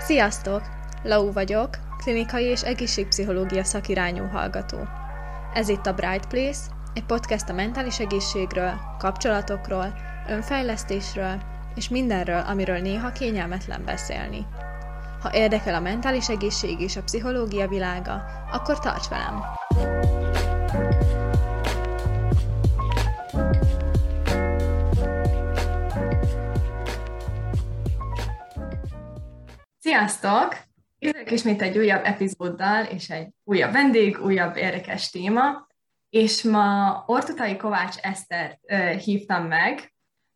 Sziasztok! Lau vagyok, klinikai és egészségpszichológia szakirányú hallgató. Ez itt a Bright Place, egy podcast a mentális egészségről, kapcsolatokról, önfejlesztésről és mindenről, amiről néha kényelmetlen beszélni. Ha érdekel a mentális egészség és a pszichológia világa, akkor tarts velem! Sziasztok! Jövök ismét egy újabb epizóddal, és egy újabb vendég, újabb érdekes téma, és ma Ortotai Kovács Esztert hívtam meg,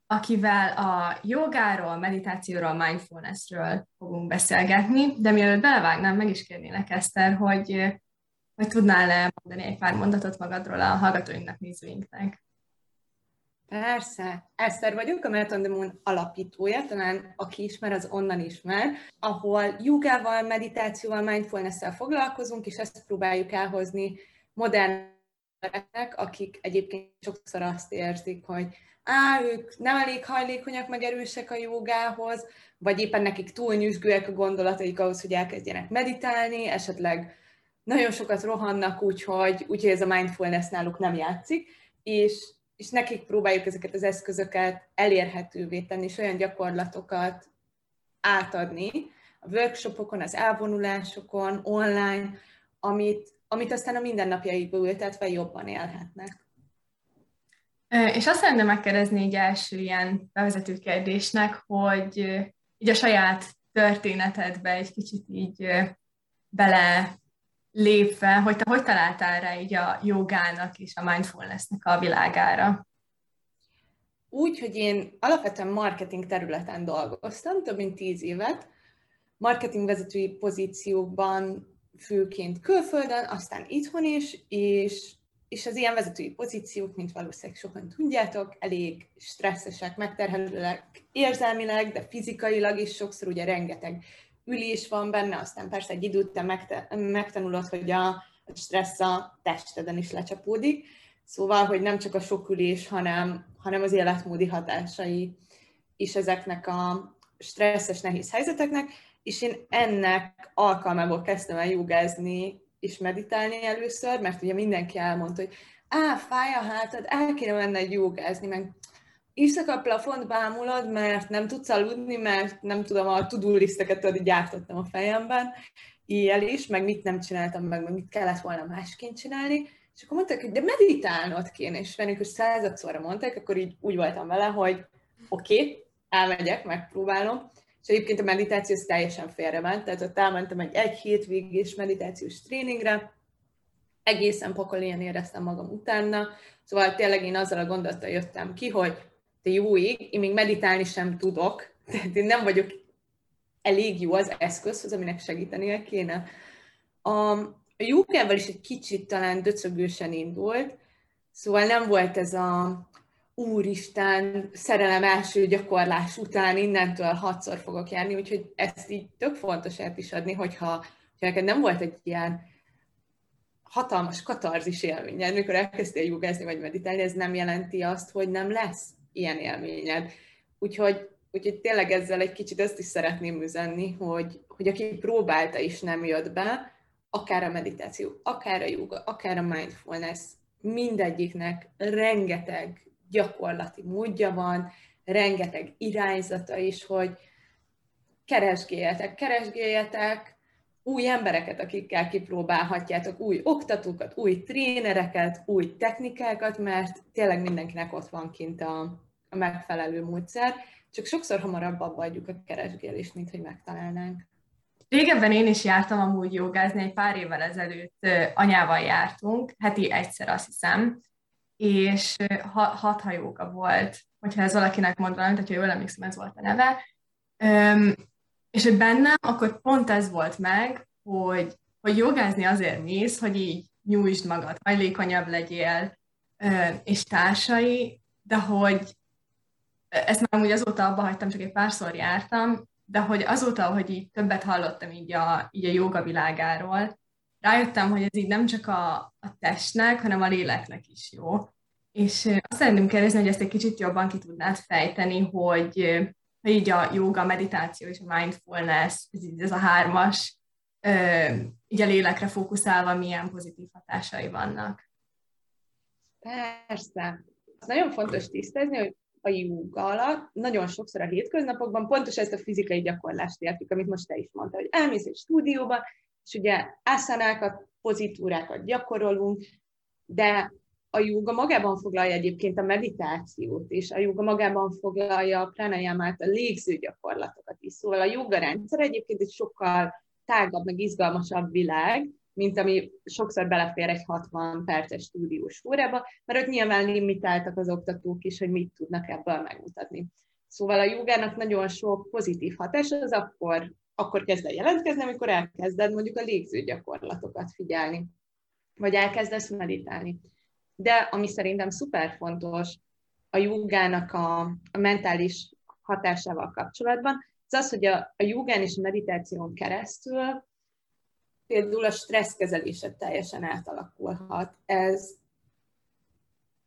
akivel a jogáról, meditációról, mindfulnessről fogunk beszélgetni, de mielőtt belevágnám, meg is kérnélek, Eszter, hogy, hogy tudnál mondani egy pár mondatot magadról a hallgatóinknak, nézőinknek. Persze. Eszter vagyok, a Marathon the Moon alapítója, talán aki ismer, az onnan ismer, ahol jogával, meditációval, mindfulness-szel foglalkozunk, és ezt próbáljuk elhozni modern akik egyébként sokszor azt érzik, hogy á, ők nem elég hajlékonyak, meg erősek a jogához, vagy éppen nekik túl nyüzsgőek a gondolataik ahhoz, hogy elkezdjenek meditálni, esetleg nagyon sokat rohannak, úgyhogy, úgyhogy ez a mindfulness náluk nem játszik, és és nekik próbáljuk ezeket az eszközöket elérhetővé tenni, és olyan gyakorlatokat átadni a workshopokon, az elvonulásokon, online, amit, amit aztán a mindennapjaikba ültetve jobban élhetnek. És azt szeretném megkérdezni egy első ilyen bevezető kérdésnek, hogy így a saját történetedbe egy kicsit így bele lépve, hogy te hogy találtál rá így a jogának és a mindfulnessnek a világára? Úgy, hogy én alapvetően marketing területen dolgoztam, több mint tíz évet, marketingvezetői pozíciókban, főként külföldön, aztán itthon is, és, és az ilyen vezetői pozíciók, mint valószínűleg sokan tudjátok, elég stresszesek, megterhelőek érzelmileg, de fizikailag is sokszor ugye rengeteg ülés van benne, aztán persze egy idő után megtanulod, hogy a stressz a testeden is lecsapódik. Szóval, hogy nem csak a sok ülés, hanem, hanem az életmódi hatásai is ezeknek a stresszes, nehéz helyzeteknek, és én ennek alkalmából kezdtem el jogázni és meditálni először, mert ugye mindenki elmondta, hogy á, fáj a hátad, el kéne menned jogázni, meg éjszaka plafont bámulod, mert nem tudsz aludni, mert nem tudom, a to-do listeket gyártottam a fejemben, éjjel is, meg mit nem csináltam meg, meg mit kellett volna másként csinálni, és akkor mondták, hogy de meditálnod kéne, és velünk, hogy századszorra mondták, akkor így úgy voltam vele, hogy oké, okay, elmegyek, megpróbálom, és egyébként a meditáció az teljesen félrement, tehát ott elmentem egy egy hétvégés meditációs tréningre, egészen pokolén éreztem magam utána, szóval tényleg én azzal a gondolattal ég, ki, hogy te jó ég, én még meditálni sem tudok, tehát én nem vagyok elég jó az eszközhoz, aminek segítenie kéne. A, jogával is egy kicsit talán döcögősen indult, szóval nem volt ez a úristen, szerelem első gyakorlás után innentől hatszor fogok járni, úgyhogy ezt így tök fontos át is adni, hogyha, hogyha neked nem volt egy ilyen hatalmas katarzis élményed, mikor elkezdtél jogázni vagy meditálni, ez nem jelenti azt, hogy nem lesz ilyen élményed. Úgyhogy, úgyhogy tényleg ezzel egy kicsit ezt is szeretném üzenni, hogy, hogy aki próbálta is nem jött be, akár a meditáció, akár a yoga, akár a mindfulness, mindegyiknek rengeteg gyakorlati módja van, rengeteg irányzata is, hogy keresgéljetek, keresgéljetek új embereket, akikkel kipróbálhatjátok, új oktatókat, új trénereket, új technikákat, mert tényleg mindenkinek ott van kint a, a megfelelő módszer, csak sokszor hamarabb abba adjuk a keresgélést, mint hogy megtalálnánk. Régebben én is jártam amúgy jogázni, egy pár évvel ezelőtt anyával jártunk, heti egyszer azt hiszem, és hat hajóka volt, hogyha ez valakinek mond valamit, hogyha jól emlékszem, ez volt a neve. és hogy bennem akkor pont ez volt meg, hogy, hogy jogázni azért mész, hogy így nyújtsd magad, hajlékonyabb legyél, és társai, de hogy ezt már úgy azóta abba hagytam, csak egy párszor jártam, de hogy azóta, hogy így többet hallottam így a, így a joga világáról, rájöttem, hogy ez így nem csak a, a testnek, hanem a léleknek is jó. És azt szeretném kérdezni, hogy ezt egy kicsit jobban ki tudnád fejteni, hogy, hogy így a joga, meditáció és a mindfulness, ez, így, ez a hármas, így a lélekre fókuszálva milyen pozitív hatásai vannak. Persze. Az nagyon fontos tisztázni, hogy a jóga alatt. Nagyon sokszor a hétköznapokban pontos ezt a fizikai gyakorlást értjük, amit most te is mondtad, hogy elmész egy stúdióba, és ugye ászanákat, pozitúrákat gyakorolunk, de a jóga magában foglalja egyébként a meditációt, és a jóga magában foglalja a pranayamát, a légző gyakorlatokat is. Szóval a jóga rendszer egyébként egy sokkal tágabb, meg izgalmasabb világ, mint ami sokszor belefér egy 60 perces stúdiós órába, mert ott nyilván limitáltak az oktatók is, hogy mit tudnak ebből megmutatni. Szóval a jogának nagyon sok pozitív hatás az akkor, akkor kezd el jelentkezni, amikor elkezded mondjuk a légző gyakorlatokat figyelni, vagy elkezdesz meditálni. De ami szerintem szuper fontos a jogának a, a mentális hatásával kapcsolatban, az az, hogy a, a jogán és a meditáción keresztül például a stresszkezelésed teljesen átalakulhat. Ez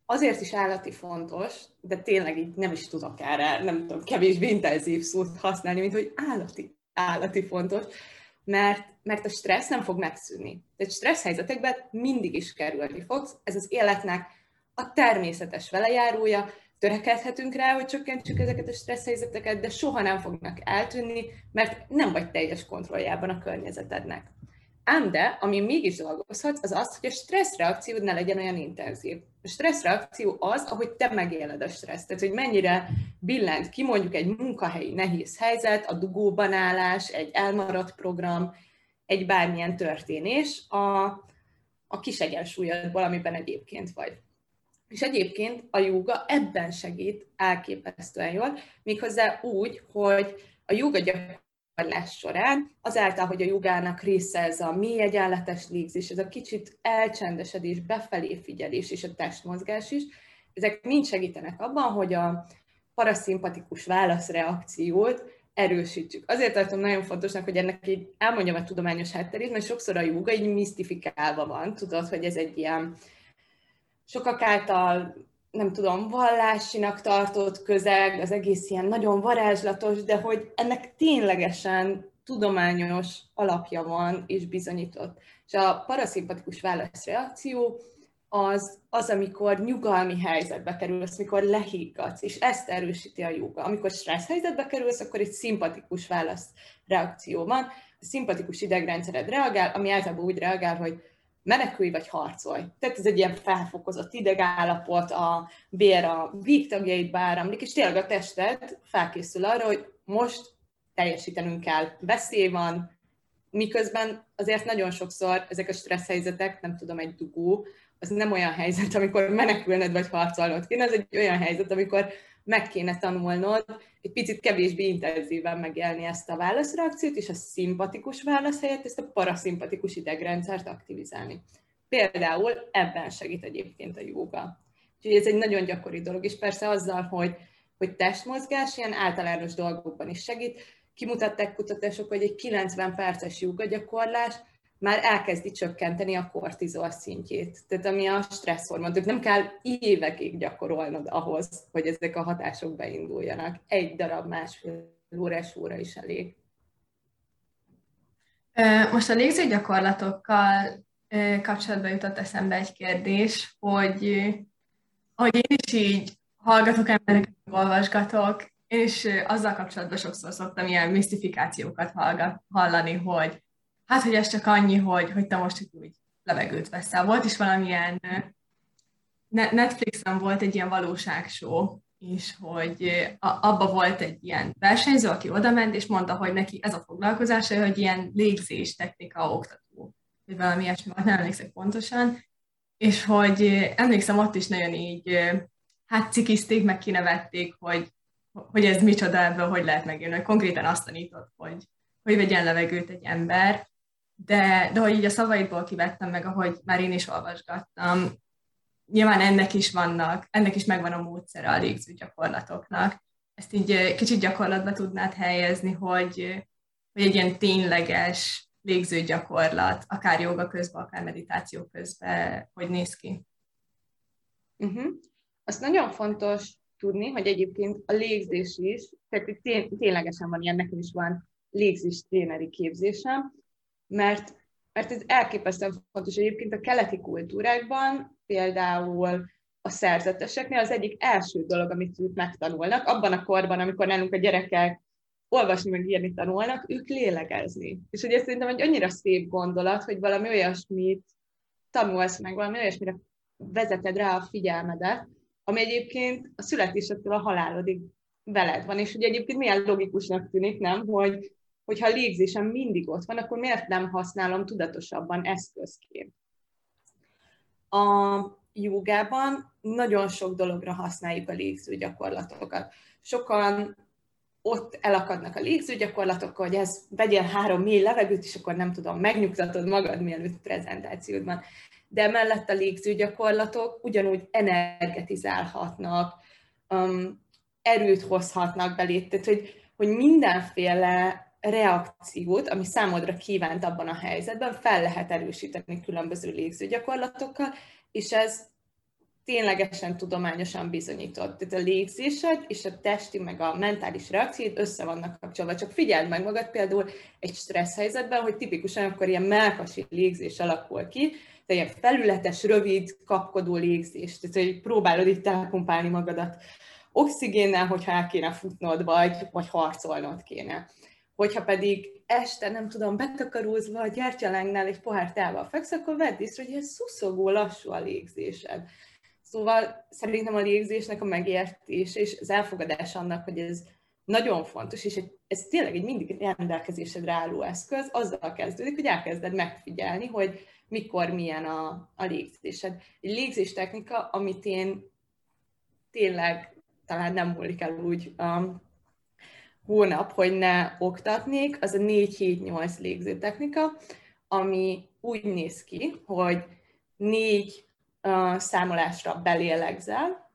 azért is állati fontos, de tényleg így nem is tudok erre, nem tudom, kevésbé intenzív szót használni, mint hogy állati, állati fontos, mert, mert a stressz nem fog megszűnni. Tehát stressz helyzetekben mindig is kerülni fogsz, ez az életnek a természetes velejárója, törekedhetünk rá, hogy csökkentsük ezeket a stressz helyzeteket, de soha nem fognak eltűnni, mert nem vagy teljes kontrolljában a környezetednek. Ám de, ami mégis dolgozhatsz, az az, hogy a stresszreakciód ne legyen olyan intenzív. A stresszreakció az, ahogy te megéled a stresszt. Tehát, hogy mennyire billent ki mondjuk egy munkahelyi nehéz helyzet, a dugóban állás, egy elmaradt program, egy bármilyen történés a, a kis egyensúlyodból, amiben egyébként vagy. És egyébként a joga ebben segít elképesztően jól, méghozzá úgy, hogy a joga gyakorlás során, azáltal, hogy a jogának része ez a mély egyenletes légzés, ez a kicsit elcsendesedés, befelé figyelés és a testmozgás is, ezek mind segítenek abban, hogy a paraszimpatikus válaszreakciót erősítsük. Azért tartom nagyon fontosnak, hogy ennek így elmondjam a tudományos hátterét, mert sokszor a joga így misztifikálva van, tudod, hogy ez egy ilyen sokak által nem tudom, vallásinak tartott közeg, az egész ilyen nagyon varázslatos, de hogy ennek ténylegesen tudományos alapja van és bizonyított. És a paraszimpatikus válaszreakció az, az, amikor nyugalmi helyzetbe kerülsz, amikor lehiggadsz, és ezt erősíti a joga. Amikor stressz helyzetbe kerülsz, akkor egy szimpatikus válaszreakció van. A szimpatikus idegrendszered reagál, ami általában úgy reagál, hogy menekülj vagy harcolj. Tehát ez egy ilyen felfokozott idegállapot, a bér a végtagjait beáramlik, és tényleg a tested felkészül arra, hogy most teljesítenünk kell. Veszély van, miközben azért nagyon sokszor ezek a stressz helyzetek, nem tudom, egy dugó, az nem olyan helyzet, amikor menekülned vagy harcolnod kéne, ez egy olyan helyzet, amikor meg kéne tanulnod egy picit kevésbé intenzíven megélni ezt a válaszreakciót, és a szimpatikus válasz helyett ezt a paraszimpatikus idegrendszert aktivizálni. Például ebben segít egyébként a jóga. Úgyhogy ez egy nagyon gyakori dolog, és persze azzal, hogy, hogy testmozgás ilyen általános dolgokban is segít. Kimutatták kutatások, hogy egy 90 perces jóga gyakorlás már elkezdi csökkenteni a kortizol szintjét. Tehát ami a stresszhormon. Tehát nem kell évekig gyakorolnod ahhoz, hogy ezek a hatások beinduljanak. Egy darab másfél órás óra is elég. Most a légzőgyakorlatokkal kapcsolatban jutott eszembe egy kérdés, hogy hogy én is így hallgatok embereket, olvasgatok, és azzal kapcsolatban sokszor szoktam ilyen misztifikációkat hallani, hogy hát, hogy ez csak annyi, hogy, hogy te most úgy levegőt veszel. Volt is valamilyen, Netflixen volt egy ilyen valóságshow, és hogy abba volt egy ilyen versenyző, aki oda ment, és mondta, hogy neki ez a foglalkozása, hogy ilyen légzés technika oktató, vagy valami ilyesmi nem emlékszek pontosan, és hogy emlékszem, ott is nagyon így, hát cikizték, meg kinevették, hogy, hogy ez micsoda ebből, hogy lehet megjönni, konkrétan azt tanított, hogy, hogy vegyen levegőt egy ember, de, de hogy így a szavaidból kivettem meg, ahogy már én is olvasgattam, nyilván ennek is vannak, ennek is megvan a módszere a légző gyakorlatoknak. Ezt így kicsit gyakorlatba tudnád helyezni, hogy, hogy egy ilyen tényleges légző gyakorlat, akár joga közben, akár meditáció közben, hogy néz ki. Uh-huh. Azt nagyon fontos tudni, hogy egyébként a légzés is tehát tény, ténylegesen van ilyen, nekem is van légzés tréneri képzésem, mert, mert ez elképesztően fontos. Egyébként a keleti kultúrákban például a szerzeteseknél az egyik első dolog, amit ők megtanulnak, abban a korban, amikor nálunk a gyerekek olvasni, meg írni tanulnak, ők lélegezni. És ugye szerintem egy annyira szép gondolat, hogy valami olyasmit tanulsz meg, valami olyasmire vezeted rá a figyelmedet, ami egyébként a születésedtől a halálodig veled van. És ugye egyébként milyen logikusnak tűnik, nem, hogy hogyha a légzésem mindig ott van, akkor miért nem használom tudatosabban eszközként? A jogában nagyon sok dologra használjuk a légző gyakorlatokat. Sokan ott elakadnak a légzőgyakorlatok, hogy ez vegyél három mély levegőt, és akkor nem tudom, megnyugtatod magad, mielőtt prezentációd van. De emellett a légzőgyakorlatok ugyanúgy energetizálhatnak, um, erőt hozhatnak belé, tehát hogy, hogy mindenféle reakciót, ami számodra kívánt abban a helyzetben, fel lehet erősíteni különböző légzőgyakorlatokkal, és ez ténylegesen tudományosan bizonyított. Tehát a légzésed és a testi, meg a mentális reakciód össze vannak kapcsolva. Csak figyeld meg magad például egy stressz helyzetben, hogy tipikusan akkor ilyen melkasi légzés alakul ki, de ilyen felületes, rövid, kapkodó légzés. Tehát, hogy próbálod itt elpumpálni magadat oxigénnel, hogyha el kéne futnod, vagy, vagy harcolnod kéne. Hogyha pedig este, nem tudom, betakarózva a gyertyalángnál egy pohár tával feksz, akkor vedd észre, hogy ez szuszogó, lassú a légzésed. Szóval szerintem a légzésnek a megértése és az elfogadás annak, hogy ez nagyon fontos, és ez tényleg egy mindig rendelkezésedre álló eszköz, azzal kezdődik, hogy elkezded megfigyelni, hogy mikor milyen a, a légzésed. Egy légzés technika, amit én tényleg talán nem múlik el úgy um, hónap, hogy ne oktatnék, az a 4-7-8 légző ami úgy néz ki, hogy négy számolásra belélegzel,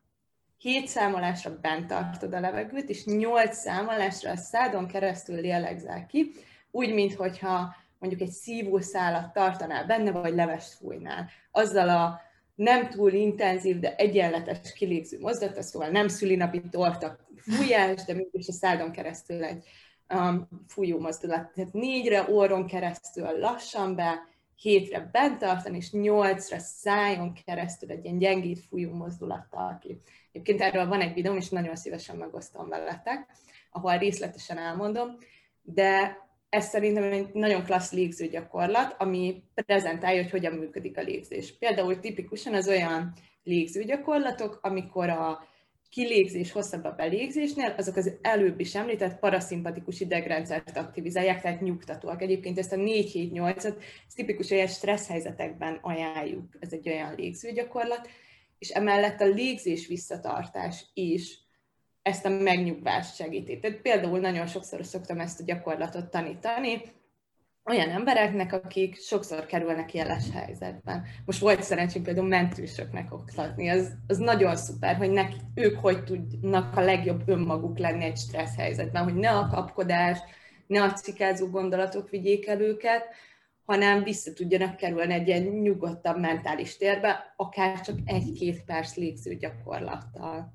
hét számolásra bent tartod a levegőt, és nyolc számolásra a szádon keresztül lélegzel ki, úgy, mintha mondjuk egy szívószálat tartanál benne, vagy levest fújnál. Azzal a nem túl intenzív, de egyenletes kilégző mozdata, szóval nem szülinapi torta fújás, de mégis a szádon keresztül egy um, fújó mozdulat. Tehát négyre orron keresztül lassan be, hétre bent tartani, és nyolcra szájon keresztül egy ilyen gyengít fújó mozdulattal ki. Egyébként erről van egy videóm, és nagyon szívesen megosztom veletek, ahol részletesen elmondom, de ez szerintem egy nagyon klassz légző gyakorlat, ami prezentálja, hogy hogyan működik a légzés. Például tipikusan az olyan légző gyakorlatok, amikor a kilégzés hosszabb a belégzésnél, azok az előbb is említett paraszimpatikus idegrendszert aktivizálják, tehát nyugtatóak. Egyébként ezt a 4-7-8-at, ezt tipikus olyan stressz helyzetekben ajánljuk, ez egy olyan légzőgyakorlat, és emellett a légzés visszatartás is ezt a megnyugvást segíti. Tehát például nagyon sokszor szoktam ezt a gyakorlatot tanítani, olyan embereknek, akik sokszor kerülnek jeles helyzetben. Most volt szerencsém például mentősöknek oktatni, az, az nagyon szuper, hogy neki, ők hogy tudnak a legjobb önmaguk lenni egy stressz helyzetben, hogy ne a kapkodás, ne a cikázó gondolatok vigyék el őket, hanem vissza tudjanak kerülni egy ilyen nyugodtabb mentális térbe, akár csak egy-két perc légző gyakorlattal.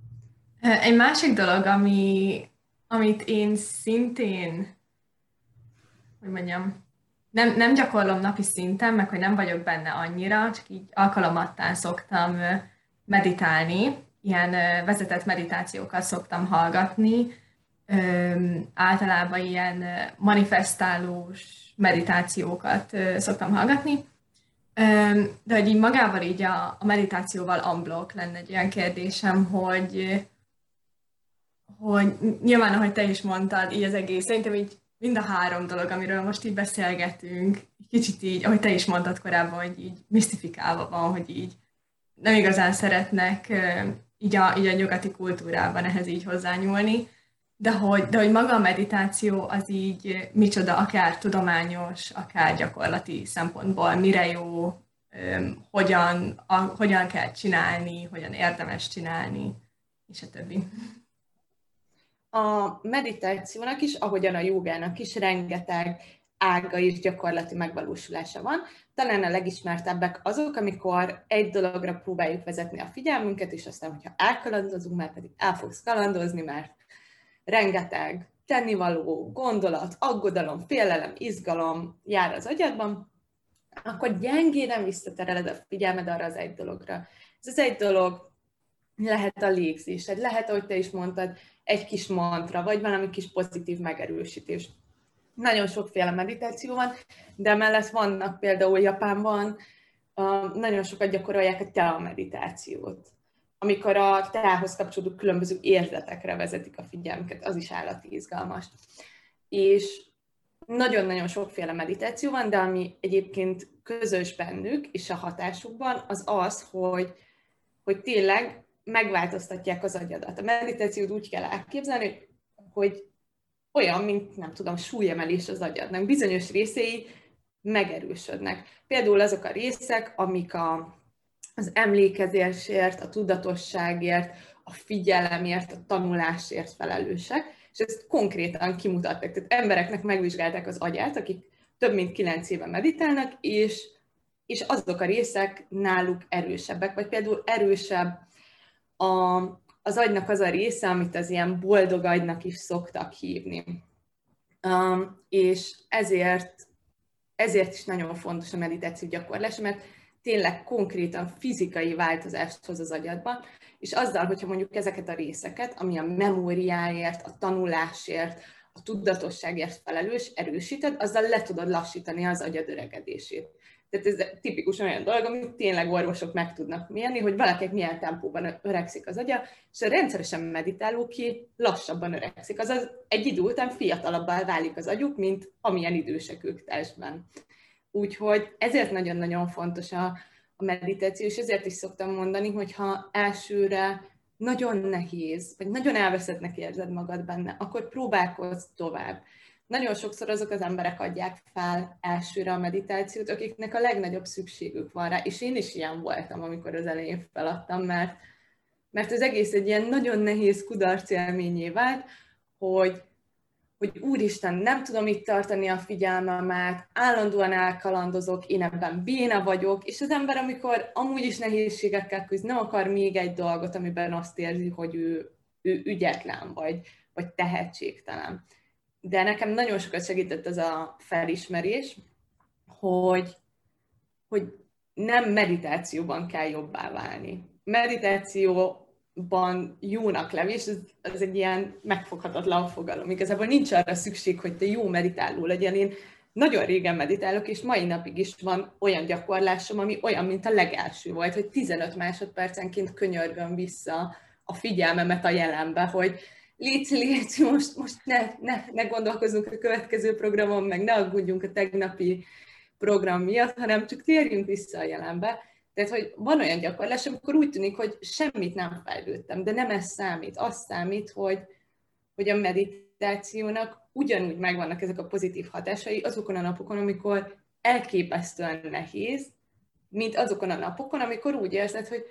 Egy másik dolog, ami, amit én szintén, hogy mondjam, nem, nem gyakorlom napi szinten, meg hogy nem vagyok benne annyira, csak így alkalomattán szoktam meditálni, ilyen vezetett meditációkat szoktam hallgatni, általában ilyen manifestálós meditációkat szoktam hallgatni, de hogy így magával így a, a meditációval unblock lenne egy olyan kérdésem, hogy, hogy nyilván, ahogy te is mondtad, így az egész, szerintem így mind a három dolog, amiről most így beszélgetünk, kicsit így, ahogy te is mondtad korábban, hogy így misztifikálva van, hogy így nem igazán szeretnek így a, így a nyugati kultúrában ehhez így hozzányúlni, de hogy, de hogy maga a meditáció az így micsoda, akár tudományos, akár gyakorlati szempontból, mire jó, hogyan, a, hogyan kell csinálni, hogyan érdemes csinálni, és a többi a meditációnak is, ahogyan a jogának is rengeteg ága és gyakorlati megvalósulása van. Talán a legismertebbek azok, amikor egy dologra próbáljuk vezetni a figyelmünket, és aztán, hogyha elkalandozunk, mert pedig el fogsz kalandozni, mert rengeteg tennivaló, gondolat, aggodalom, félelem, izgalom jár az agyadban, akkor gyengéden visszatereled a figyelmed arra az egy dologra. Ez az egy dolog lehet a légzésed, lehet, ahogy te is mondtad, egy kis mantra, vagy valami kis pozitív megerősítés. Nagyon sokféle meditáció van, de mellett vannak például Japánban, nagyon sokat gyakorolják a tea meditációt amikor a teához kapcsolódó különböző érzetekre vezetik a figyelmüket, az is állati izgalmas. És nagyon-nagyon sokféle meditáció van, de ami egyébként közös bennük és a hatásukban, az az, hogy, hogy tényleg megváltoztatják az agyadat. A meditációt úgy kell elképzelni, hogy olyan, mint nem tudom, súlyemelés az agyadnak. Bizonyos részei megerősödnek. Például azok a részek, amik a, az emlékezésért, a tudatosságért, a figyelemért, a tanulásért felelősek, és ezt konkrétan kimutatták. Tehát embereknek megvizsgálták az agyát, akik több mint kilenc éve meditálnak, és, és azok a részek náluk erősebbek, vagy például erősebb a, az agynak az a része, amit az ilyen boldog agynak is szoktak hívni. Um, és ezért, ezért is nagyon fontos a meditáció gyakorlás, mert tényleg konkrétan fizikai változást hoz az agyadban, és azzal, hogyha mondjuk ezeket a részeket, ami a memóriáért, a tanulásért, a tudatosságért felelős, erősíted, azzal le tudod lassítani az agyad öregedését. Tehát ez tipikus olyan dolog, amit tényleg orvosok meg tudnak mérni, hogy valakinek milyen tempóban öregszik az agya, és a rendszeresen meditáló ki lassabban öregszik. Azaz egy idő után fiatalabbá válik az agyuk, mint amilyen idősek ők testben. Úgyhogy ezért nagyon-nagyon fontos a, a meditáció, és ezért is szoktam mondani, hogy ha elsőre nagyon nehéz, vagy nagyon elveszettnek érzed magad benne, akkor próbálkozz tovább. Nagyon sokszor azok az emberek adják fel elsőre a meditációt, akiknek a legnagyobb szükségük van rá, és én is ilyen voltam, amikor az elején feladtam, mert, mert az egész egy ilyen nagyon nehéz kudarc élményé vált, hogy hogy úristen, nem tudom itt tartani a figyelmemet, állandóan elkalandozok, én ebben béna vagyok, és az ember, amikor amúgy is nehézségekkel küzd, nem akar még egy dolgot, amiben azt érzi, hogy ő, ő ügyetlen, vagy, vagy tehetségtelen. De nekem nagyon sokat segített ez a felismerés, hogy, hogy nem meditációban kell jobbá válni. Meditáció ban jónak lenni, és ez, ez egy ilyen megfoghatatlan fogalom. Igazából nincs arra szükség, hogy te jó meditáló legyen. Én nagyon régen meditálok, és mai napig is van olyan gyakorlásom, ami olyan, mint a legelső volt, hogy 15 másodpercenként könyörgöm vissza a figyelmemet a jelenbe, hogy légy, légy, most, most ne, ne, ne gondolkozunk a következő programon, meg ne aggódjunk a tegnapi program miatt, hanem csak térjünk vissza a jelenbe. Tehát, hogy van olyan gyakorlás, amikor úgy tűnik, hogy semmit nem fejlődtem, de nem ez számít. Az számít, hogy, hogy a meditációnak ugyanúgy megvannak ezek a pozitív hatásai azokon a napokon, amikor elképesztően nehéz, mint azokon a napokon, amikor úgy érzed, hogy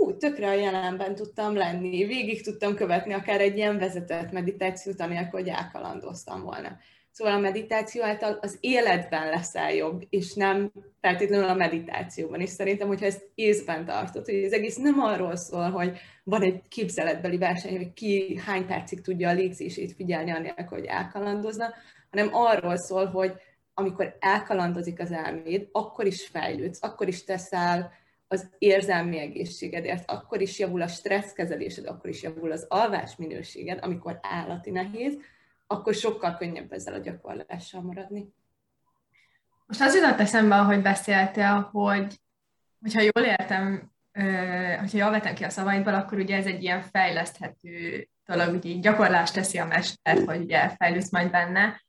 hú, tökre a jelenben tudtam lenni, végig tudtam követni akár egy ilyen vezetett meditációt, anélkül, hogy elkalandoztam volna. Szóval a meditáció által az életben leszel jobb, és nem feltétlenül a meditációban. És szerintem, hogyha ezt észben tartod, hogy az egész nem arról szól, hogy van egy képzeletbeli verseny, hogy ki hány percig tudja a légzését figyelni, anélkül, hogy elkalandozna, hanem arról szól, hogy amikor elkalandozik az elméd, akkor is fejlődsz, akkor is teszel az érzelmi egészségedért, akkor is javul a stresszkezelésed, akkor is javul az alvás minőséged, amikor állati nehéz, akkor sokkal könnyebb ezzel a gyakorlással maradni. Most az jutott eszembe, ahogy beszéltél, hogy hogyha jól értem, hogyha jól vettem ki a szavaidból, akkor ugye ez egy ilyen fejleszthető dolog, ugye gyakorlást teszi a mester, hogy ugye fejlődsz majd benne.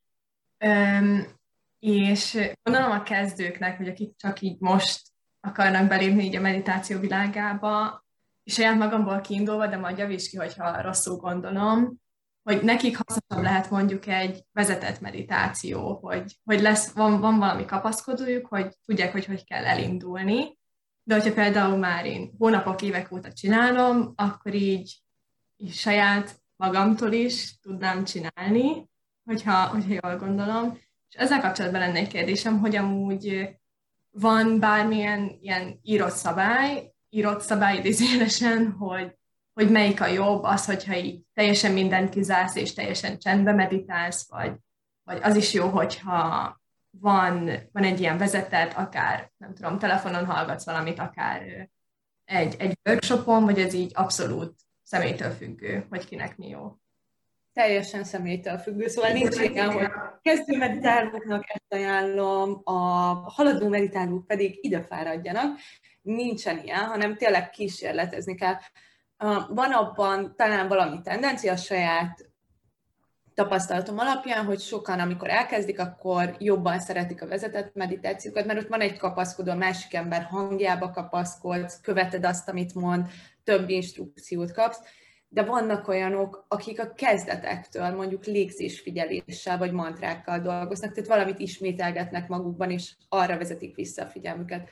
És gondolom a kezdőknek, hogy akik csak így most akarnak belépni így a meditáció világába, és saját magamból kiindulva, de majd javíts ki, hogyha rosszul gondolom, hogy nekik hasznosabb lehet mondjuk egy vezetett meditáció, hogy, hogy lesz, van, van valami kapaszkodójuk, hogy tudják, hogy hogy kell elindulni, de hogyha például már én hónapok, évek óta csinálom, akkor így, így saját magamtól is tudnám csinálni, hogyha, hogyha jól gondolom. És ezzel kapcsolatban lenne egy kérdésem, hogy amúgy van bármilyen ilyen írott szabály, írott szabály idézélesen, hogy hogy melyik a jobb, az, hogyha így teljesen mindent kizársz, és teljesen csendbe meditálsz, vagy, vagy az is jó, hogyha van, van egy ilyen vezetet, akár, nem tudom, telefonon hallgatsz valamit, akár egy, egy workshopon, vagy ez így abszolút személytől függő, hogy kinek mi jó. Teljesen személytől függő, szóval nincs ilyen, hogy kezdő meditálóknak ezt ajánlom, a haladó meditálók pedig ide fáradjanak. Nincsen ilyen, hanem tényleg kísérletezni kell. Van abban talán valami tendencia saját tapasztalatom alapján, hogy sokan, amikor elkezdik, akkor jobban szeretik a vezetett meditációkat, mert ott van egy kapaszkodó, a másik ember hangjába kapaszkodsz, követed azt, amit mond, több instrukciót kapsz, de vannak olyanok, akik a kezdetektől mondjuk légzésfigyeléssel vagy mantrákkal dolgoznak, tehát valamit ismételgetnek magukban, és arra vezetik vissza a figyelmüket.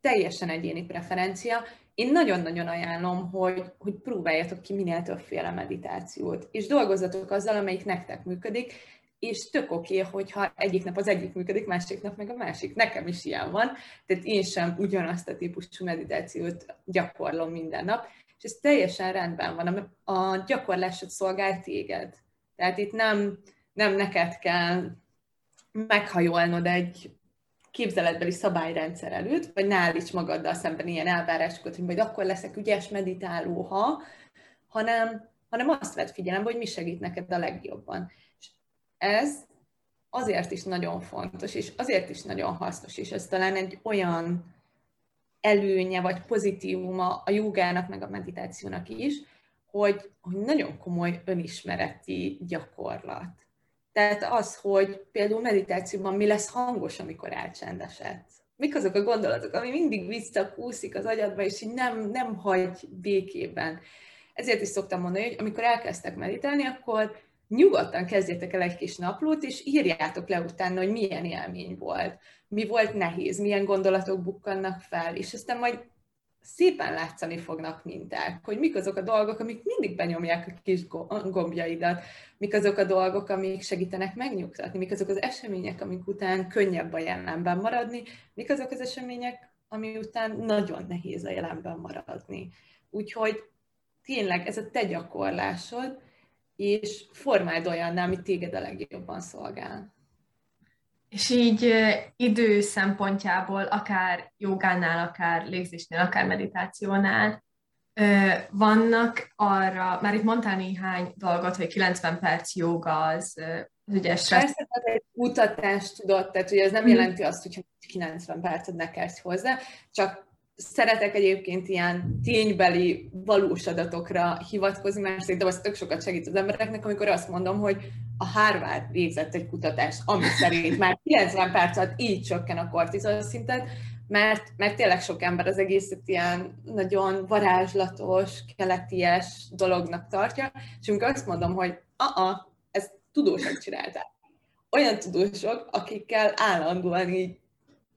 Teljesen egyéni preferencia. Én nagyon-nagyon ajánlom, hogy, hogy próbáljatok ki minél többféle meditációt, és dolgozzatok azzal, amelyik nektek működik, és tök oké, okay, hogyha egyik nap az egyik működik, másik nap meg a másik. Nekem is ilyen van, tehát én sem ugyanazt a típusú meditációt gyakorlom minden nap, és ez teljesen rendben van. A gyakorlásod szolgál téged. Tehát itt nem, nem neked kell meghajolnod egy képzeletbeli szabályrendszer előtt, vagy ne állíts magaddal szemben ilyen elvárásokat, hogy majd akkor leszek ügyes meditáló, ha, hanem, hanem azt vedd figyelembe, hogy mi segít neked a legjobban. És ez azért is nagyon fontos, és azért is nagyon hasznos, és ez talán egy olyan előnye vagy pozitívuma a jogának, meg a meditációnak is, hogy, hogy nagyon komoly önismereti gyakorlat. Tehát az, hogy például meditációban mi lesz hangos, amikor elcsendesedsz. Mik azok a gondolatok, ami mindig visszakúszik az agyadba, és így nem, nem hagy békében. Ezért is szoktam mondani, hogy amikor elkezdtek meditálni, akkor nyugodtan kezdjétek el egy kis naplót, és írjátok le utána, hogy milyen élmény volt, mi volt nehéz, milyen gondolatok bukkannak fel, és aztán majd szépen látszani fognak minták, hogy mik azok a dolgok, amik mindig benyomják a kis gombjaidat, mik azok a dolgok, amik segítenek megnyugtatni, mik azok az események, amik után könnyebb a jelenben maradni, mik azok az események, ami után nagyon nehéz a jelenben maradni. Úgyhogy tényleg ez a te gyakorlásod, és formáld olyanná, ami téged a legjobban szolgál. És így idő szempontjából, akár jogánál, akár légzésnél, akár meditációnál, vannak arra, már itt mondtál néhány dolgot, hogy 90 perc joga az, az ugye stressz. Persze, ez egy kutatás, tudod, tehát hogy ez nem mhm. jelenti azt, hogy 90 percet ne kezdj hozzá, csak szeretek egyébként ilyen ténybeli, valós adatokra hivatkozni, mert szerintem az tök sokat segít az embereknek, amikor azt mondom, hogy a Harvard végzett egy kutatást, ami szerint már 90 perc alatt így csökken a kortizol szintet, mert, mert tényleg sok ember az egészet ilyen nagyon varázslatos, keleties dolognak tartja, és amikor azt mondom, hogy a ezt tudósok csinálták. Olyan tudósok, akikkel állandóan így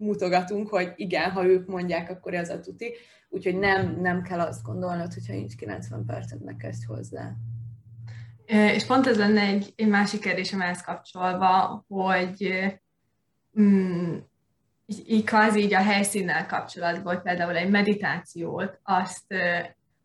mutogatunk, hogy igen, ha ők mondják, akkor ez a tuti. Úgyhogy nem, nem kell azt gondolnod, hogyha nincs 90 percet, kezdj hozzá. És pont ez lenne egy, egy másik kérdésem ehhez kapcsolva, hogy mm, így, kvázi így a helyszínnel kapcsolatban, például egy meditációt, azt,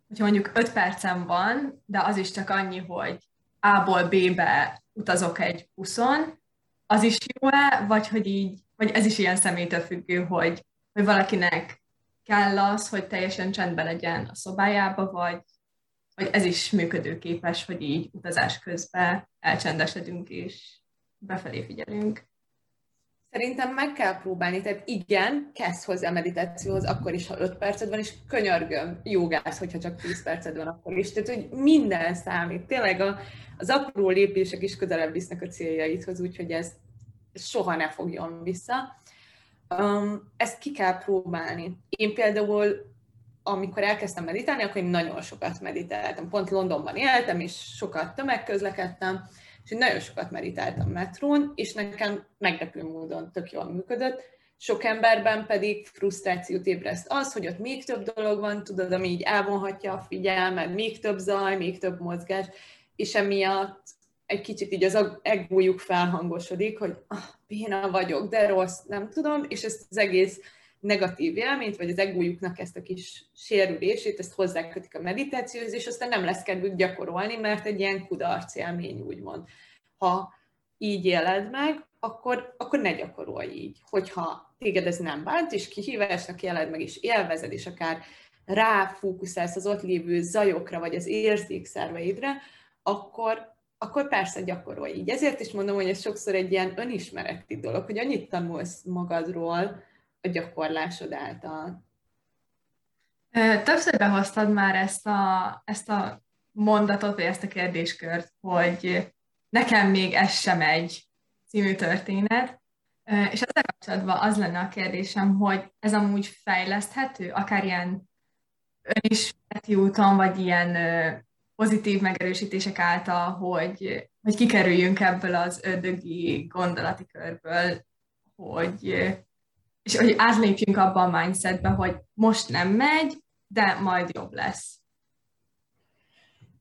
hogyha mondjuk 5 percem van, de az is csak annyi, hogy A-ból B-be utazok egy buszon, az is jó-e, vagy hogy így vagy ez is ilyen személytől függő, hogy, hogy valakinek kell az, hogy teljesen csendben legyen a szobájába, vagy, vagy ez is működőképes, hogy így utazás közben elcsendesedünk és befelé figyelünk. Szerintem meg kell próbálni, tehát igen, kezd hozzá a meditációhoz, akkor is, ha 5 perced van, és könyörgöm, jogász, hogyha csak 10 perced van, akkor is. Tehát, hogy minden számít. Tényleg a, az apró lépések is közelebb visznek a céljaidhoz, úgyhogy ez soha ne fogjon vissza. Um, ezt ki kell próbálni. Én például, amikor elkezdtem meditálni, akkor én nagyon sokat meditáltam. Pont Londonban éltem, és sokat tömegközlekedtem, és én nagyon sokat meditáltam metrón, és nekem meglepő módon tök jól működött. Sok emberben pedig frusztrációt ébreszt az, hogy ott még több dolog van, tudod, ami így elvonhatja a figyelmet, még több zaj, még több mozgás, és emiatt egy kicsit így az egójuk felhangosodik, hogy ah, béna vagyok, de rossz, nem tudom, és ezt az egész negatív élményt, vagy az egójuknak ezt a kis sérülését, ezt hozzákötik a meditációhoz, és aztán nem lesz kedvük gyakorolni, mert egy ilyen kudarc élmény, úgymond. Ha így éled meg, akkor, akkor ne gyakorolj így. Hogyha téged ez nem bánt, és kihívásnak éled meg, és élvezed, és akár ráfókuszálsz az ott lévő zajokra, vagy az érzékszerveidre, akkor, akkor persze gyakorolj így. Ezért is mondom, hogy ez sokszor egy ilyen önismereti dolog, hogy annyit tanulsz magadról a gyakorlásod által. Többször behoztad már ezt a, ezt a mondatot, vagy ezt a kérdéskört, hogy nekem még ez sem egy című történet, és ezzel kapcsolatban az lenne a kérdésem, hogy ez amúgy fejleszthető, akár ilyen önismereti úton, vagy ilyen pozitív megerősítések által, hogy, hogy kikerüljünk ebből az ördögi gondolati körből, hogy, és hogy átlépjünk abba a mindsetbe, hogy most nem megy, de majd jobb lesz.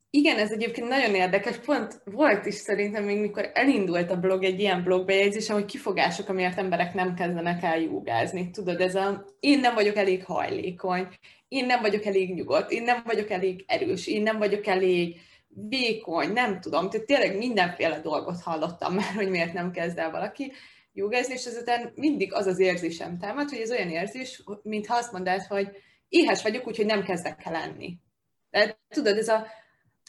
Igen, ez egyébként nagyon érdekes. Pont volt is szerintem még, mikor elindult a blog egy ilyen blogbejegyzés, hogy kifogások, amiért emberek nem kezdenek el jogázni. Tudod, ez a én nem vagyok elég hajlékony, én nem vagyok elég nyugodt, én nem vagyok elég erős, én nem vagyok elég vékony, nem tudom. Tehát tényleg mindenféle dolgot hallottam már, hogy miért nem kezd el valaki jogázni, és ezután mindig az az érzésem támad, hogy ez olyan érzés, mintha azt mondanád, hogy éhes vagyok, úgyhogy nem kezdek el lenni. Tehát tudod, ez a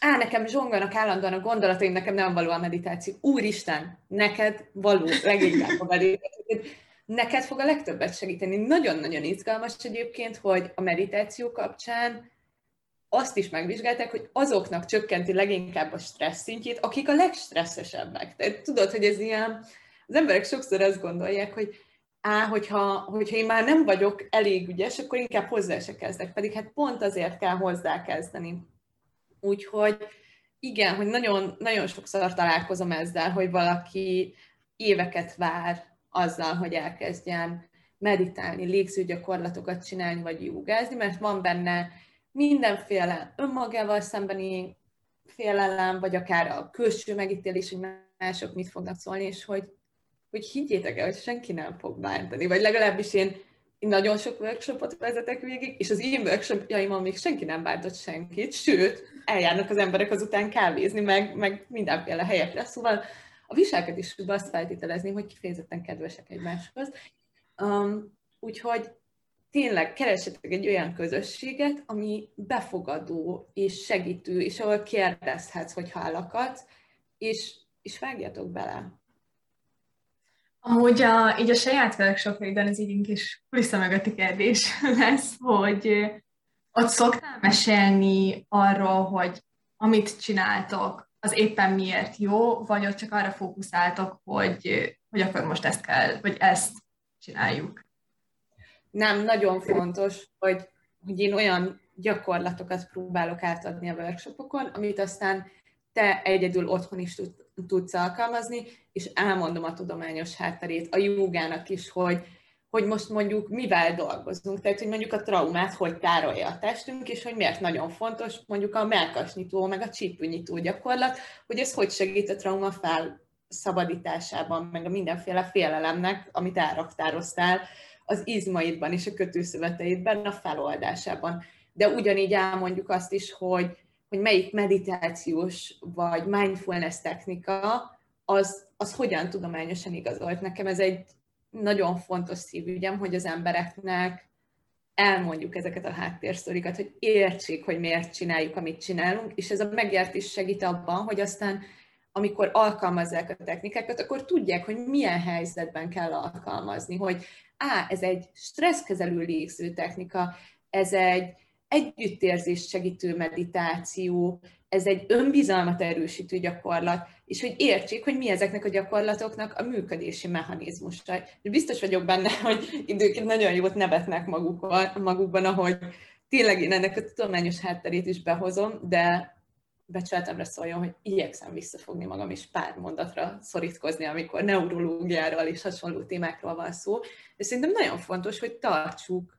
á, nekem zsonganak állandóan a gondolataim, nekem nem való a meditáció. Úristen, neked való leginkább a meditáció. Neked fog a legtöbbet segíteni. Nagyon-nagyon izgalmas egyébként, hogy a meditáció kapcsán azt is megvizsgálták, hogy azoknak csökkenti leginkább a stressz szintjét, akik a legstresszesebbek. Tehát tudod, hogy ez ilyen, az emberek sokszor azt gondolják, hogy á, hogyha, hogyha én már nem vagyok elég ügyes, akkor inkább hozzá se kezdek, pedig hát pont azért kell hozzá kezdeni. Úgyhogy igen, hogy nagyon, nagyon sokszor találkozom ezzel, hogy valaki éveket vár azzal, hogy elkezdjen meditálni, légzőgyakorlatokat csinálni, vagy jogázni, mert van benne mindenféle önmagával szembeni félelem, vagy akár a külső megítélés, hogy mások mit fognak szólni, és hogy, hogy higgyétek el, hogy senki nem fog bántani, vagy legalábbis én nagyon sok workshopot vezetek végig, és az én workshopjaimon még senki nem bántott senkit, sőt, eljárnak az emberek azután kávézni, meg, meg mindenféle helyekre. Szóval a viselkedésükben azt feltételezni, hogy kifejezetten kedvesek egymáshoz. Um, úgyhogy tényleg keresetek egy olyan közösséget, ami befogadó és segítő, és ahol kérdezhetsz, hogy hallakadsz, és, és vágjatok bele. Amúgy a, így a saját workshopjaidon ez így egy kis kulissza mögötti kérdés lesz, hogy ott szoktál mesélni arról, hogy amit csináltok, az éppen miért jó, vagy ott csak arra fókuszáltok, hogy, hogy akkor most ezt kell, vagy ezt csináljuk? Nem, nagyon fontos, hogy, hogy én olyan gyakorlatokat próbálok átadni a workshopokon, amit aztán te egyedül otthon is tud, tudsz alkalmazni, és elmondom a tudományos hátterét, a jogának is, hogy, hogy most mondjuk mivel dolgozunk, tehát hogy mondjuk a traumát hogy tárolja a testünk, és hogy miért nagyon fontos mondjuk a melkasnyitó, meg a csípőnyitó gyakorlat, hogy ez hogy segít a trauma felszabadításában, meg a mindenféle félelemnek, amit elraktároztál az izmaidban és a kötőszöveteidben, a feloldásában. De ugyanígy elmondjuk azt is, hogy hogy melyik meditációs vagy mindfulness technika, az, az hogyan tudományosan igazolt. Nekem ez egy nagyon fontos szívügyem, hogy az embereknek elmondjuk ezeket a háttérsztorikat, hogy értsék, hogy miért csináljuk, amit csinálunk, és ez a megértés segít abban, hogy aztán amikor alkalmazzák a technikákat, akkor tudják, hogy milyen helyzetben kell alkalmazni, hogy á, ez egy stresszkezelő légző technika, ez egy együttérzést segítő meditáció, ez egy önbizalmat erősítő gyakorlat, és hogy értsék, hogy mi ezeknek a gyakorlatoknak a működési mechanizmusa. És biztos vagyok benne, hogy időként nagyon jót nevetnek magukban, magukban, ahogy tényleg én ennek a tudományos hátterét is behozom, de becsületemre szóljon, hogy igyekszem visszafogni magam és pár mondatra szorítkozni, amikor neurológiáról és hasonló témákról van szó. És szerintem nagyon fontos, hogy tartsuk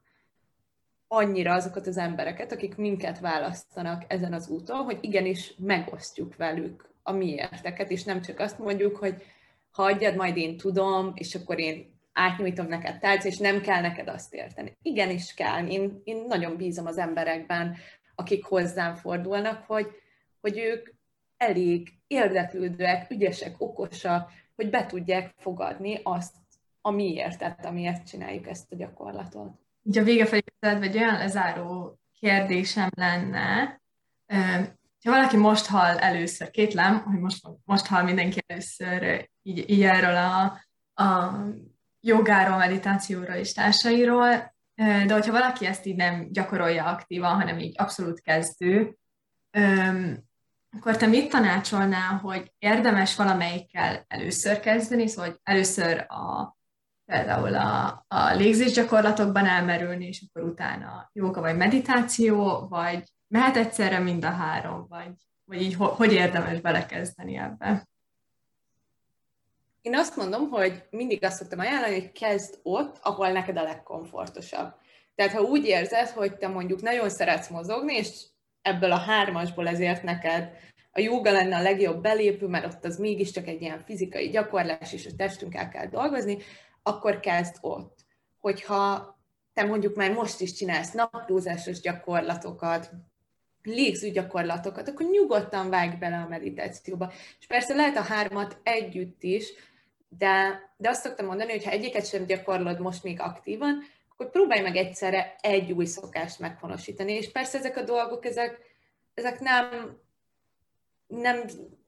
annyira azokat az embereket, akik minket választanak ezen az úton, hogy igenis megosztjuk velük a miérteket, és nem csak azt mondjuk, hogy hagyjad, majd én tudom, és akkor én átnyújtom neked tárc, és nem kell neked azt érteni. Igenis kell. Én, én nagyon bízom az emberekben, akik hozzám fordulnak, hogy, hogy ők elég érdeklődőek, ügyesek, okosak, hogy be tudják fogadni azt, a miért, tehát amiért csináljuk ezt a gyakorlatot. Így a vége felé egy olyan lezáró kérdésem lenne, ha valaki most hall először, kétlem, hogy most, most hall mindenki először így, így erről a, a jogáról, meditációról és társairól, de hogyha valaki ezt így nem gyakorolja aktívan, hanem így abszolút kezdő, akkor te mit tanácsolnál, hogy érdemes valamelyikkel először kezdeni, szóval először a, például a, a légzésgyakorlatokban elmerülni, és akkor utána jóga vagy meditáció, vagy mehet egyszerre mind a három, vagy, vagy így hogy érdemes belekezdeni ebbe? Én azt mondom, hogy mindig azt szoktam ajánlani, hogy kezd ott, ahol neked a legkomfortosabb. Tehát ha úgy érzed, hogy te mondjuk nagyon szeretsz mozogni, és ebből a hármasból ezért neked a jóga lenne a legjobb belépő, mert ott az mégiscsak egy ilyen fizikai gyakorlás, és a testünkkel kell dolgozni, akkor kezd ott. Hogyha te mondjuk már most is csinálsz naplózásos gyakorlatokat, légző gyakorlatokat, akkor nyugodtan vágj bele a meditációba. És persze lehet a hármat együtt is, de, de azt szoktam mondani, hogy ha egyiket sem gyakorlod most még aktívan, akkor próbálj meg egyszerre egy új szokást meghonosítani. És persze ezek a dolgok, ezek, ezek nem, nem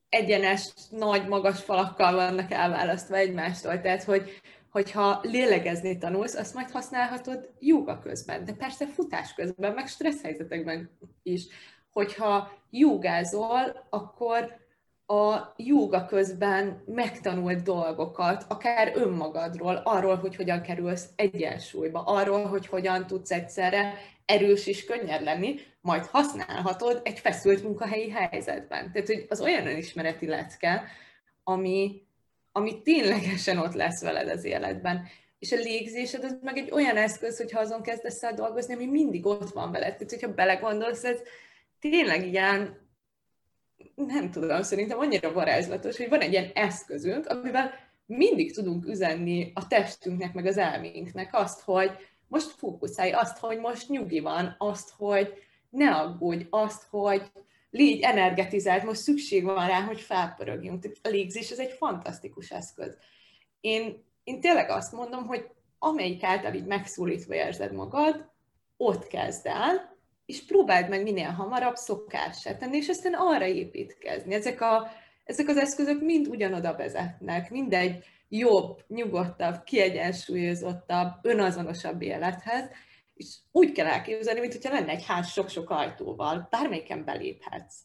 egyenes, nagy, magas falakkal vannak elválasztva egymástól. Tehát, hogy, hogyha lélegezni tanulsz, azt majd használhatod jóga közben, de persze futás közben, meg stressz helyzetekben is. Hogyha jogázol, akkor a jóga közben megtanult dolgokat, akár önmagadról, arról, hogy hogyan kerülsz egyensúlyba, arról, hogy hogyan tudsz egyszerre erős és könnyed lenni, majd használhatod egy feszült munkahelyi helyzetben. Tehát, hogy az olyan önismereti lecke, ami, ami ténylegesen ott lesz veled az életben. És a légzésed az meg egy olyan eszköz, hogyha azon kezdesz el dolgozni, ami mindig ott van veled. Tehát, hogyha belegondolsz, ez tényleg ilyen nem tudom, szerintem annyira varázslatos, hogy van egy ilyen eszközünk, amivel mindig tudunk üzenni a testünknek, meg az elménknek azt, hogy most fókuszálj, azt, hogy most nyugi van, azt, hogy ne aggódj, azt, hogy légy energetizált, most szükség van rá, hogy felpörögjünk. A légzés ez egy fantasztikus eszköz. Én, én tényleg azt mondom, hogy amelyik által így megszólítva érzed magad, ott kezd el, és próbáld meg minél hamarabb szokássá tenni, és aztán arra építkezni. Ezek, a, ezek az eszközök mind ugyanoda vezetnek, mindegy jobb, nyugodtabb, kiegyensúlyozottabb, önazonosabb élethez, és úgy kell elképzelni, mint hogyha lenne egy ház sok-sok ajtóval, bármelyiken beléphetsz.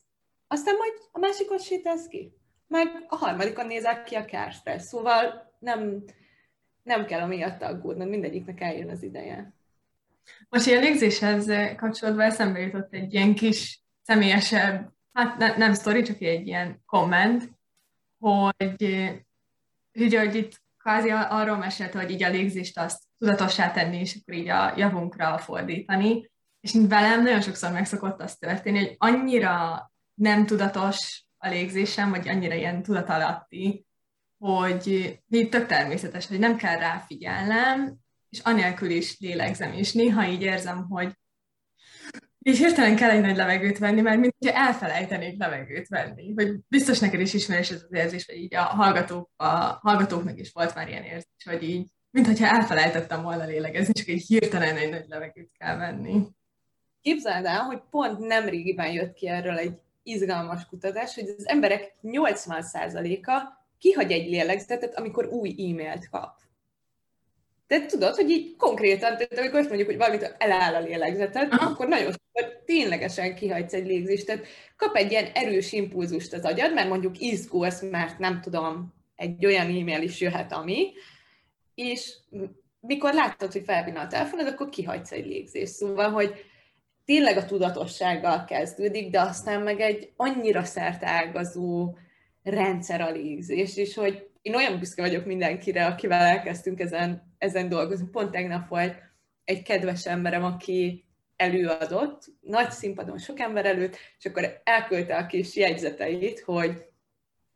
Aztán majd a másikon sétálsz ki, meg a harmadikon nézel ki a kertre. Szóval nem, nem kell amiatt aggódnod, mindegyiknek eljön az ideje. Most ilyen légzéshez kapcsolódva eszembe jutott egy ilyen kis személyesebb, hát ne, nem sztori, csak egy ilyen komment, hogy, hogy, hogy itt kvázi arról mesélte, hogy így a légzést azt tudatossá tenni, és akkor így a javunkra fordítani. És velem nagyon sokszor meg szokott az történni, hogy annyira nem tudatos a légzésem, vagy annyira ilyen tudatalatti, hogy így tök természetes, hogy nem kell rá figyelnem, és anélkül is lélegzem, és néha így érzem, hogy és hirtelen kell egy nagy levegőt venni, mert mint hogyha elfelejtenék levegőt venni. Vagy biztos neked is ismerős ez az érzés, vagy így a, hallgatók, a hallgatóknak is volt már ilyen érzés, hogy így, mint hogyha elfelejtettem volna lélegezni, csak egy hirtelen egy nagy levegőt kell venni. Képzeld el, hogy pont nem régiben jött ki erről egy izgalmas kutatás, hogy az emberek 80%-a kihagy egy lélegzetet, amikor új e-mailt kap. De tudod, hogy így konkrétan, tehát amikor azt mondjuk, hogy valamit eláll a lélegzetet, Aha. akkor nagyon sokszor ténylegesen kihagysz egy légzést. Tehát kap egy ilyen erős impulzust az agyad, mert mondjuk izgulsz, mert nem tudom, egy olyan e-mail is jöhet, ami, és mikor látod, hogy felvinna a telefonod, akkor kihagysz egy légzést. Szóval, hogy tényleg a tudatossággal kezdődik, de aztán meg egy annyira szerteágazó rendszer a légzés, és hogy én olyan büszke vagyok mindenkire, akivel elkezdtünk ezen, ezen dolgozni. Pont tegnap volt egy kedves emberem, aki előadott, nagy színpadon sok ember előtt, és akkor elküldte a kis jegyzeteit, hogy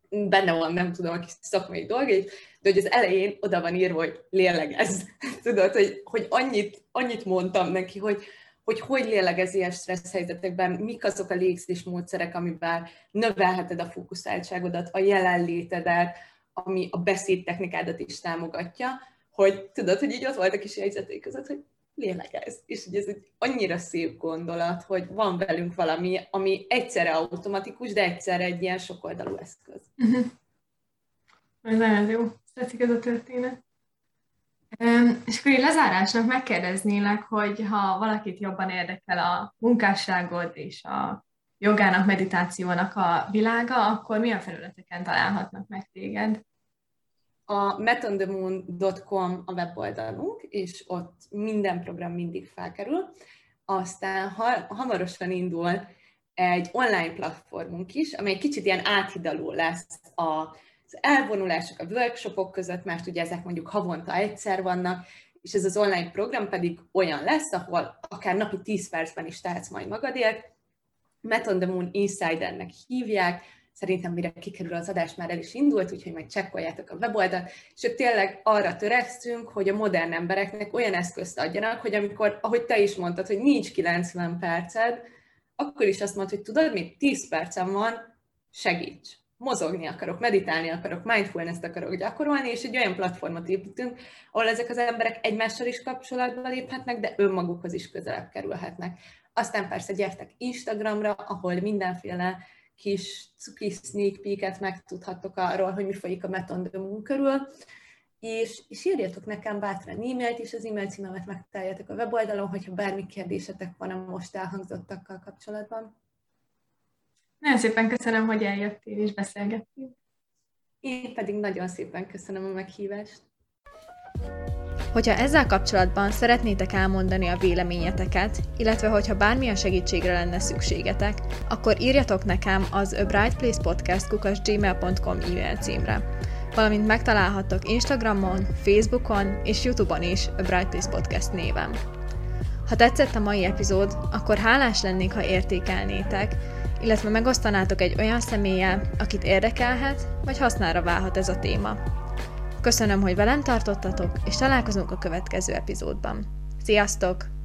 benne van, nem tudom, a kis szakmai dolgait, de hogy az elején oda van írva, hogy lélegez. Tudod, hogy, hogy annyit, annyit mondtam neki, hogy, hogy hogy lélegez ilyen stressz helyzetekben, mik azok a légzés módszerek, amivel növelheted a fókuszáltságodat, a jelenlétedet, ami a beszédtechnikádat is támogatja, hogy tudod, hogy így ott voltak is jegyzeték között, hogy lélegez. És hogy ez egy annyira szép gondolat, hogy van velünk valami, ami egyszerre automatikus, de egyszerre egy ilyen sokoldalú eszköz. Uh-huh. Nagyon jó. Tetszik ez a történet. És akkor így lezárásnak megkérdeznélek, hogy ha valakit jobban érdekel a munkásságod és a jogának, meditációnak a világa, akkor milyen felületeken találhatnak meg téged? A metonthemoon.com a weboldalunk, és ott minden program mindig felkerül. Aztán ha, hamarosan indul egy online platformunk is, amely kicsit ilyen áthidaló lesz a az elvonulások a workshopok között, mert ugye ezek mondjuk havonta egyszer vannak, és ez az online program pedig olyan lesz, ahol akár napi 10 percben is tehetsz majd magadért. Met the Moon Insidernek hívják, szerintem mire kikerül az adás, már el is indult, úgyhogy majd csekkoljátok a weboldalt, és tényleg arra törekszünk, hogy a modern embereknek olyan eszközt adjanak, hogy amikor, ahogy te is mondtad, hogy nincs 90 perced, akkor is azt mondod, hogy tudod mit, 10 percem van, segíts. Mozogni akarok, meditálni akarok, mindfulness-t akarok gyakorolni, és egy olyan platformot építünk, ahol ezek az emberek egymással is kapcsolatba léphetnek, de önmagukhoz is közelebb kerülhetnek. Aztán persze gyertek Instagramra, ahol mindenféle kis cuki sneak peek-et megtudhattok arról, hogy mi folyik a Meton körül, és, és írjatok nekem bátran e-mailt is, az e-mail címemet megtaláljátok a weboldalon, hogyha bármi kérdésetek van a most elhangzottakkal kapcsolatban. Nagyon szépen köszönöm, hogy eljöttél és beszélgettünk. Én pedig nagyon szépen köszönöm a meghívást. Hogyha ezzel kapcsolatban szeretnétek elmondani a véleményeteket, illetve hogyha bármilyen segítségre lenne szükségetek, akkor írjatok nekem az A Bright Place Podcast gmail.com e-mail címre valamint megtalálhattok Instagramon, Facebookon és Youtube-on is a Bright Place Podcast néven. Ha tetszett a mai epizód, akkor hálás lennék, ha értékelnétek, illetve megosztanátok egy olyan személlyel, akit érdekelhet, vagy hasznára válhat ez a téma. Köszönöm, hogy velem tartottatok, és találkozunk a következő epizódban. Sziasztok!